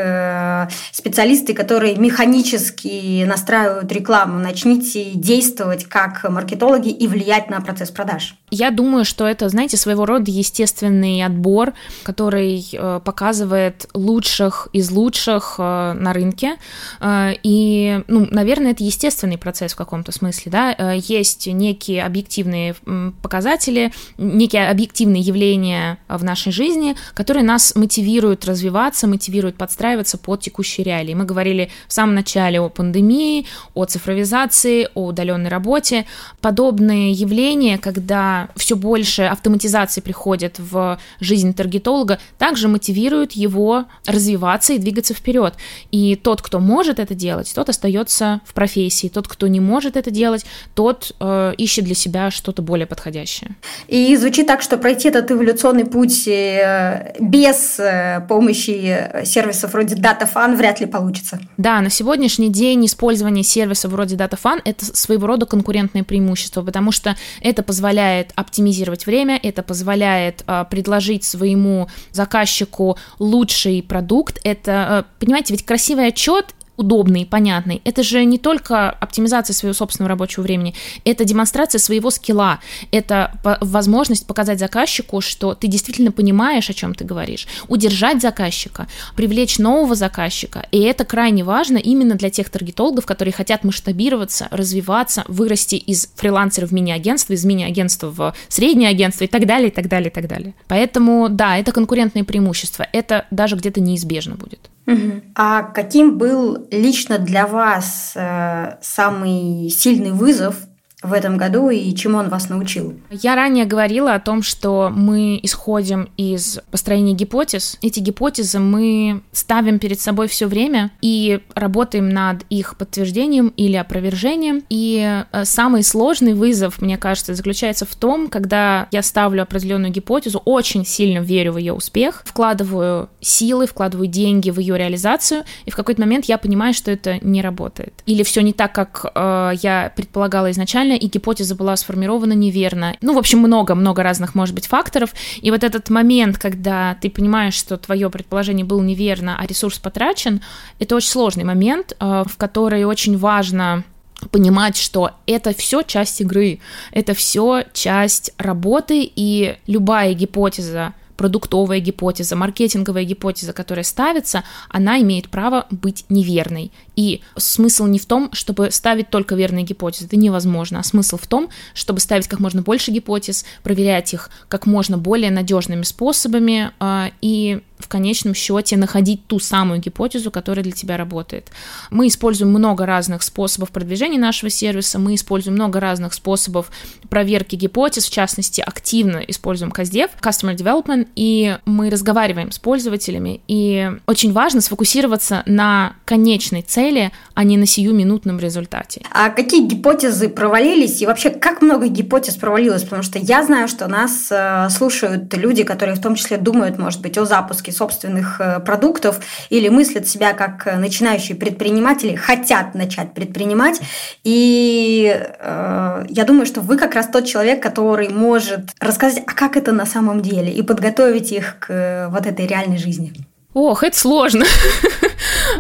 специалисты, которые механически настраивают рекламу. Начните действовать как маркетологи и влиять на процесс продаж. Я думаю, что это, знаете, своего рода естественный отбор, который э, показывает лучших из лучших э, на рынке. Э, и, ну, наверное, это естественный процесс в каком-то смысле, да. Есть некие объективные показатели, некие объективные явления в нашей жизни, которые нас мотивируют развиваться, мотивируют подстраиваться под текущие реалии. Мы говорили в самом начале о пандемии, о цифровизации, о удаленной работе. Подобные явления, когда все больше автоматизации приходит в жизнь таргетолога, также мотивирует его развиваться и двигаться вперед. И тот, кто может это делать, тот остается в профессии. Тот, кто не может это делать, тот э, ищет для себя что-то более подходящее. И звучит так, что пройти этот эволюционный путь э, без э, помощи сервисов вроде DataFun вряд ли получится. Да, на сегодняшний день использование сервиса вроде DataFun – это своего рода конкурентное преимущество, потому что это позволяет оптимизировать время, это позволяет э, предложить своему заказчику лучший продукт. Это, э, понимаете, ведь красивый отчет удобный, понятный. Это же не только оптимизация своего собственного рабочего времени, это демонстрация своего скилла, это возможность показать заказчику, что ты действительно понимаешь, о чем ты говоришь, удержать заказчика, привлечь нового заказчика, и это крайне важно именно для тех таргетологов, которые хотят масштабироваться, развиваться, вырасти из фрилансера в мини-агентство, из мини-агентства в среднее агентство и так далее, и так далее, и так далее. Поэтому, да, это конкурентное преимущество, это даже где-то неизбежно будет. Угу. А каким был лично для вас э, самый сильный вызов в этом году и чему он вас научил? Я ранее говорила о том, что мы исходим из построения гипотез. Эти гипотезы мы ставим перед собой все время и работаем над их подтверждением или опровержением. И э, самый сложный вызов, мне кажется, заключается в том, когда я ставлю определенную гипотезу, очень сильно верю в ее успех, вкладываю силы, вкладываю деньги в ее реализацию, и в какой-то момент я понимаю, что это не работает. Или все не так, как э, я предполагала изначально, изначально, и гипотеза была сформирована неверно. Ну, в общем, много-много разных, может быть, факторов. И вот этот момент, когда ты понимаешь, что твое предположение было неверно, а ресурс потрачен, это очень сложный момент, э, в который очень важно понимать, что это все часть игры, это все часть работы, и любая гипотеза, продуктовая гипотеза, маркетинговая гипотеза, которая ставится, она имеет право быть неверной. И смысл не в том, чтобы ставить только верные гипотезы, это невозможно, а смысл в том, чтобы ставить как можно больше гипотез, проверять их как можно более надежными способами а, и в конечном счете находить ту самую гипотезу, которая для тебя работает. Мы используем много разных способов продвижения нашего сервиса, мы используем много разных способов проверки гипотез, в частности, активно используем CastDev, Customer Development, и мы разговариваем с пользователями, и очень важно сфокусироваться на конечной цели, а не на сиюминутном результате. А какие гипотезы провалились, и вообще как много гипотез провалилось? Потому что я знаю, что нас э, слушают люди, которые в том числе думают, может быть, о запуске собственных э, продуктов или мыслят себя как э, начинающие предприниматели, хотят начать предпринимать. И э, я думаю, что вы как раз тот человек, который может рассказать, а как это на самом деле, и подготовить их к вот этой реальной жизни. Ох, это сложно.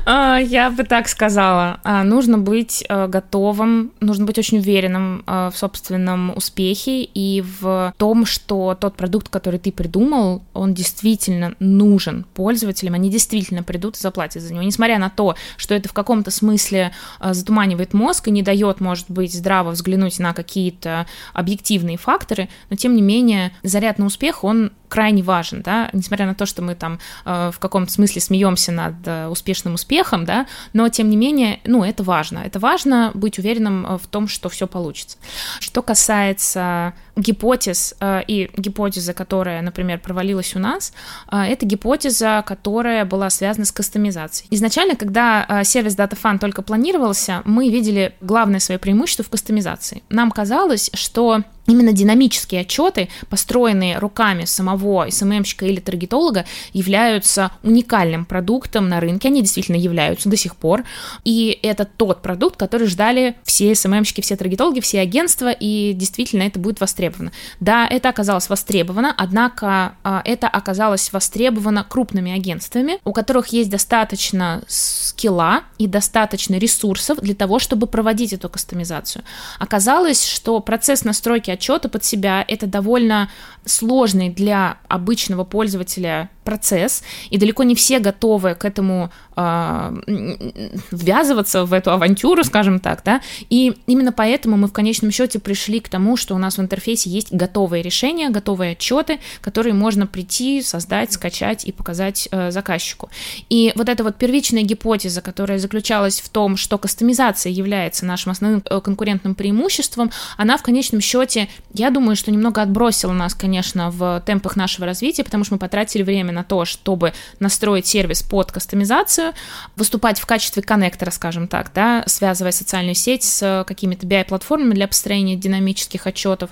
А, я бы так сказала. А, нужно быть э, готовым, нужно быть очень уверенным э, в собственном успехе и в том, что тот продукт, который ты придумал, он действительно нужен пользователям, они действительно придут и заплатят за него. Несмотря на то, что это в каком-то смысле э, затуманивает мозг и не дает, может быть, здраво взглянуть на какие-то объективные факторы, но тем не менее заряд на успех, он крайне важен, да, несмотря на то, что мы там в каком-то смысле смеемся над успешным успешным успехом, да, но тем не менее, ну, это важно. Это важно быть уверенным э, в том, что все получится. Что касается гипотез э, и гипотеза, которая, например, провалилась у нас, э, это гипотеза, которая была связана с кастомизацией. Изначально, когда сервис DataFun только планировался, мы видели главное свое преимущество в кастомизации. Нам казалось, что Именно динамические отчеты, построенные руками самого СММщика или таргетолога, являются уникальным продуктом на рынке. Они действительно являются до сих пор. И это тот продукт, который ждали все СММщики, все таргетологи, все агентства, и действительно это будет востребовано. Да, это оказалось востребовано, однако а, это оказалось востребовано крупными агентствами, у которых есть достаточно скилла и достаточно ресурсов для того, чтобы проводить эту кастомизацию. Оказалось, что процесс настройки отчета под себя это довольно сложный для обычного пользователя процесс, и далеко не все готовы к этому э, ввязываться в эту авантюру, скажем так, да, и именно поэтому мы в конечном счете пришли к тому, что у нас в интерфейсе есть готовые решения, готовые отчеты, которые можно прийти, создать, скачать и показать э, заказчику. И вот эта вот первичная гипотеза, которая заключалась в том, что кастомизация является нашим основным э, конкурентным преимуществом, она в конечном счете, я думаю, что немного отбросила нас, конечно, в темпах нашего развития, потому что мы потратили время на то, чтобы настроить сервис под кастомизацию, выступать в качестве коннектора, скажем так, да, связывая социальную сеть с какими-то BI-платформами для построения динамических отчетов.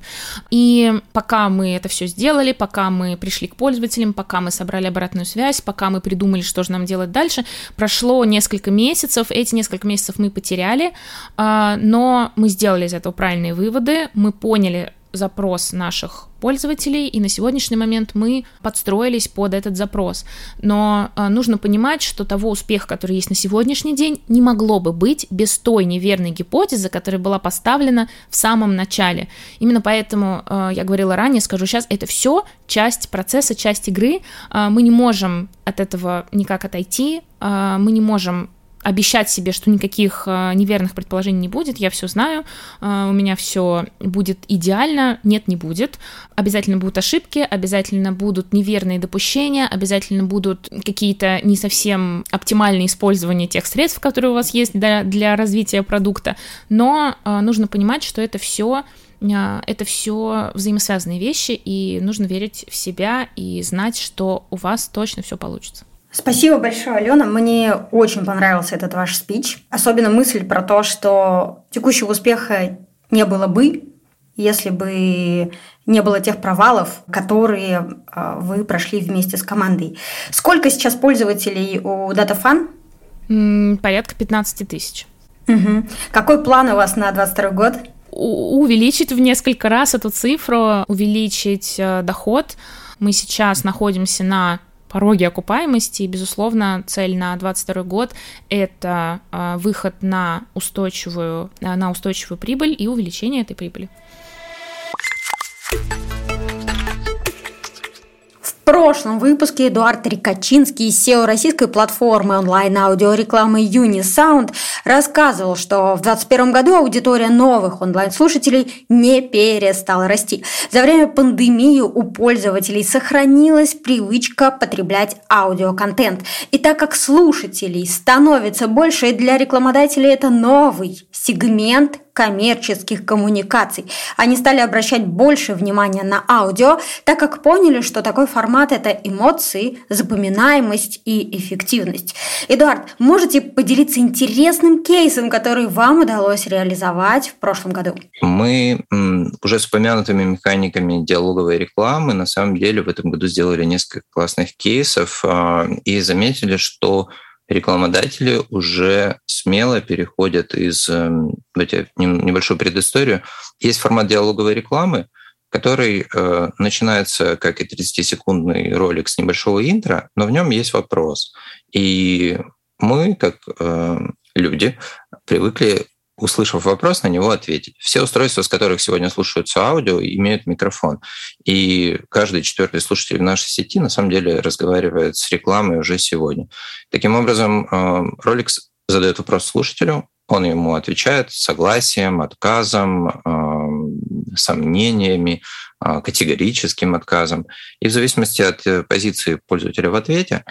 И пока мы это все сделали, пока мы пришли к пользователям, пока мы собрали обратную связь, пока мы придумали, что же нам делать дальше, прошло несколько месяцев, эти несколько месяцев мы потеряли, а, но мы сделали из этого правильные выводы, мы поняли, запрос наших пользователей, и на сегодняшний момент мы подстроились под этот запрос. Но э, нужно понимать, что того успеха, который есть на сегодняшний день, не могло бы быть без той неверной гипотезы, которая была поставлена в самом начале. Именно поэтому э, я говорила ранее, скажу сейчас, это все часть процесса, часть игры. Э, мы не можем от этого никак отойти, мы не можем обещать себе, что никаких э, неверных предположений не будет, я все знаю, э, у меня все будет идеально, нет, не будет. Обязательно будут ошибки, обязательно будут неверные допущения, обязательно будут какие-то не совсем оптимальные использования тех средств, которые у вас есть для, для развития продукта, но э, нужно понимать, что это все это все взаимосвязанные вещи, и нужно верить в себя и знать, что у вас точно все получится. Спасибо большое, Алена. Мне очень понравился этот ваш спич. Особенно мысль про то, что текущего успеха не было бы, если бы не было тех провалов, которые а, вы прошли вместе с командой. Сколько сейчас пользователей у DataFun? Порядка 15 тысяч. Угу. Какой план у вас на 22 год? увеличить в несколько раз эту цифру, увеличить э, доход. Мы сейчас находимся на пороги окупаемости. И, безусловно, цель на 2022 год – это а, выход на устойчивую, на устойчивую прибыль и увеличение этой прибыли. Прошлом выпуске Эдуард Рикачинский из SEO российской платформы онлайн-аудиорекламы Unisound рассказывал, что в 2021 году аудитория новых онлайн-слушателей не перестала расти. За время пандемии у пользователей сохранилась привычка потреблять аудиоконтент. И так как слушателей становится больше, для рекламодателей это новый сегмент коммерческих коммуникаций. Они стали обращать больше внимания на аудио, так как поняли, что такой формат – это эмоции, запоминаемость и эффективность. Эдуард, можете поделиться интересным кейсом, который вам удалось реализовать в прошлом году? Мы уже с упомянутыми механиками диалоговой рекламы на самом деле в этом году сделали несколько классных кейсов а, и заметили, что рекламодатели уже смело переходят из давайте небольшую предысторию. Есть формат диалоговой рекламы, который э, начинается как и 30-секундный ролик с небольшого интро, но в нем есть вопрос. И мы, как э, люди, привыкли услышав вопрос, на него ответить. Все устройства, с которых сегодня слушаются аудио, имеют микрофон. И каждый четвертый слушатель в нашей сети на самом деле разговаривает с рекламой уже сегодня. Таким образом, э, ролик задает вопрос слушателю, он ему отвечает согласием, отказом, э, сомнениями, э, категорическим отказом. И в зависимости от позиции пользователя в ответе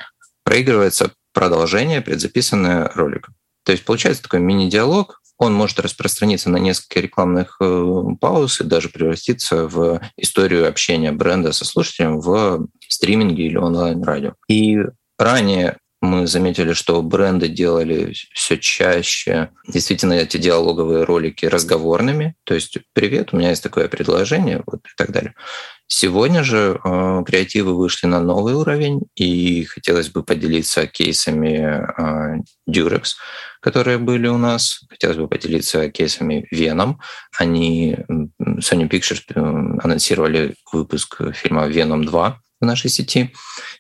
проигрывается продолжение, предзаписанное роликом. То есть получается такой мини-диалог, он может распространиться на несколько рекламных э, пауз и даже превратиться в историю общения бренда со слушателем в стриминге или онлайн-радио. И ранее мы заметили, что бренды делали все чаще действительно эти диалоговые ролики разговорными. То есть «Привет, у меня есть такое предложение», вот и так далее. Сегодня же э, креативы вышли на новый уровень, и хотелось бы поделиться кейсами э, Durex, которые были у нас. Хотелось бы поделиться кейсами Venom. Они, Sony Pictures э, анонсировали выпуск фильма Venom 2 в нашей сети.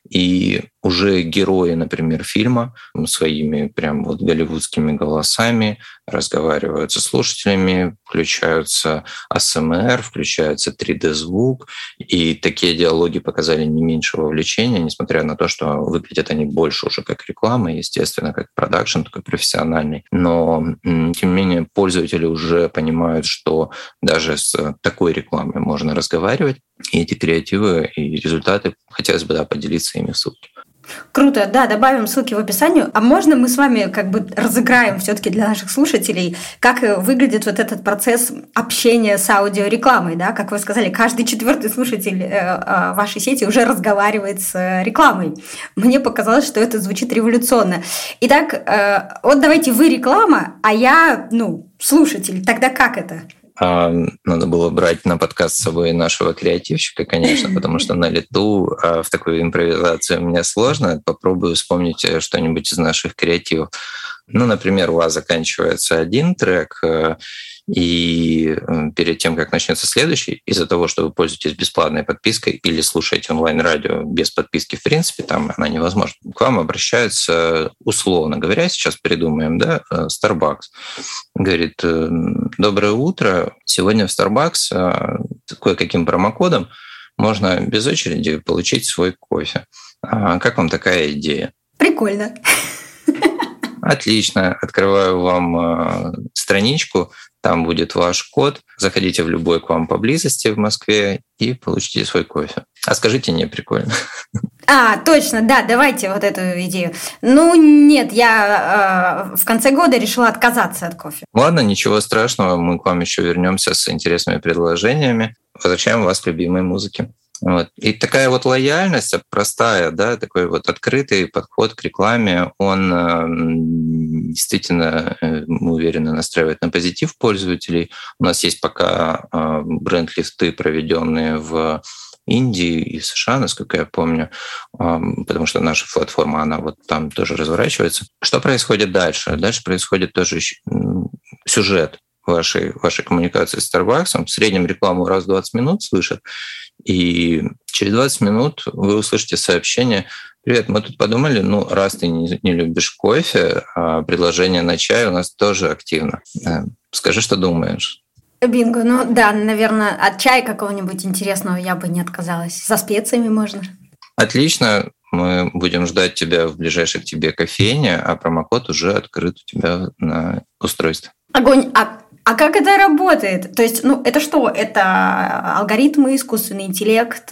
И уже герои, например, фильма своими прям вот голливудскими голосами разговаривают со слушателями, включаются АСМР, включается 3D-звук, и такие диалоги показали не меньше вовлечения, несмотря на то, что выглядят они больше уже как реклама, естественно, как продакшн такой профессиональный. Но, тем не менее, пользователи уже понимают, что даже с такой рекламой можно разговаривать, и эти креативы и результаты хотелось бы да, поделиться ими в ссылке. Круто, да, добавим ссылки в описании. А можно мы с вами как бы разыграем все-таки для наших слушателей, как выглядит вот этот процесс общения с аудиорекламой, да? Как вы сказали, каждый четвертый слушатель э, э, вашей сети уже разговаривает с рекламой. Мне показалось, что это звучит революционно. Итак, э, вот давайте вы реклама, а я, ну, слушатель. Тогда как это? А, надо было брать на подкаст с собой нашего креативщика, конечно, потому что на лету а в такую импровизацию мне сложно. Попробую вспомнить э, что-нибудь из наших креативов. Ну, например, у вас заканчивается один трек, э, и э, перед тем, как начнется следующий, из-за того, что вы пользуетесь бесплатной подпиской или слушаете онлайн-радио без подписки, в принципе, там она невозможна. К вам обращаются, условно говоря, сейчас придумаем, да, э, Starbucks. Говорит, доброе утро, сегодня в Starbucks кое-каким промокодом можно без очереди получить свой кофе. А как вам такая идея? Прикольно. Отлично. Открываю вам э, страничку, там будет ваш код. Заходите в любой к вам поблизости в Москве и получите свой кофе. А скажите, не прикольно. А, точно, да, давайте вот эту идею. Ну, нет, я э, в конце года решила отказаться от кофе. Ладно, ничего страшного, мы к вам еще вернемся с интересными предложениями. Возвращаем вас к любимой музыке. Вот. И такая вот лояльность простая, да, такой вот открытый подход к рекламе, он э, действительно, э, мы уверены, настраивает на позитив пользователей. У нас есть пока э, бренд-листы, проведенные в Индии и США, насколько я помню, потому что наша платформа, она вот там тоже разворачивается. Что происходит дальше? Дальше происходит тоже сюжет вашей, вашей коммуникации с Starbucks. В среднем рекламу раз в 20 минут слышат, и через 20 минут вы услышите сообщение «Привет, мы тут подумали, ну, раз ты не, не любишь кофе, а предложение на чай у нас тоже активно. Э, скажи, что думаешь». Бинго, ну да, наверное, от чая какого-нибудь интересного я бы не отказалась. Со специями можно. Отлично, мы будем ждать тебя в ближайшей к тебе кофейне, а промокод уже открыт у тебя на устройстве. Огонь. А а как это работает? То есть, ну, это что? Это алгоритмы, искусственный интеллект?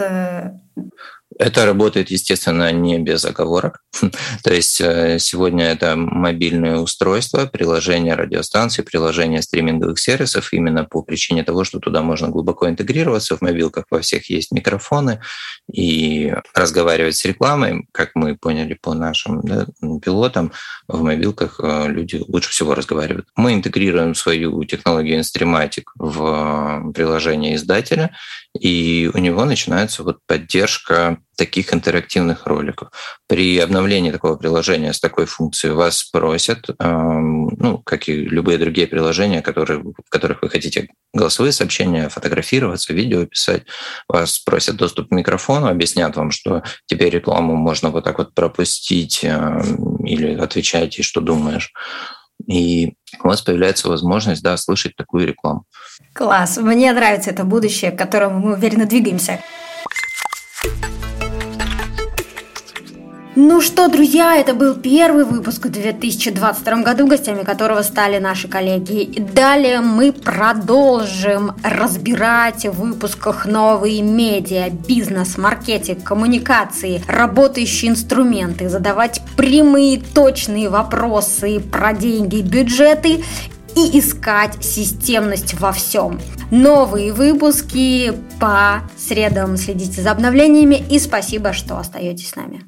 Это работает, естественно, не без оговорок. То есть э, сегодня это мобильное устройство, приложение радиостанций, приложение стриминговых сервисов именно по причине того, что туда можно глубоко интегрироваться. В мобилках во всех есть микрофоны и разговаривать с рекламой, как мы поняли по нашим да, пилотам, в мобилках э, люди лучше всего разговаривают. Мы интегрируем свою технологию Instrematic в приложение издателя, и у него начинается вот поддержка таких интерактивных роликов. При обновлении такого приложения с такой функцией вас спросят, ну, как и любые другие приложения, которые, в которых вы хотите голосовые сообщения, фотографироваться, видео писать, вас спросят доступ к микрофону, объяснят вам, что теперь рекламу можно вот так вот пропустить или отвечать, и что думаешь. И у вас появляется возможность да, слышать такую рекламу. Класс. Мне нравится это будущее, к которому мы уверенно двигаемся. Ну что, друзья, это был первый выпуск в 2022 году, гостями которого стали наши коллеги. И далее мы продолжим разбирать в выпусках новые медиа, бизнес, маркетинг, коммуникации, работающие инструменты, задавать прямые, точные вопросы про деньги, бюджеты и искать системность во всем. Новые выпуски по средам следите за обновлениями и спасибо, что остаетесь с нами.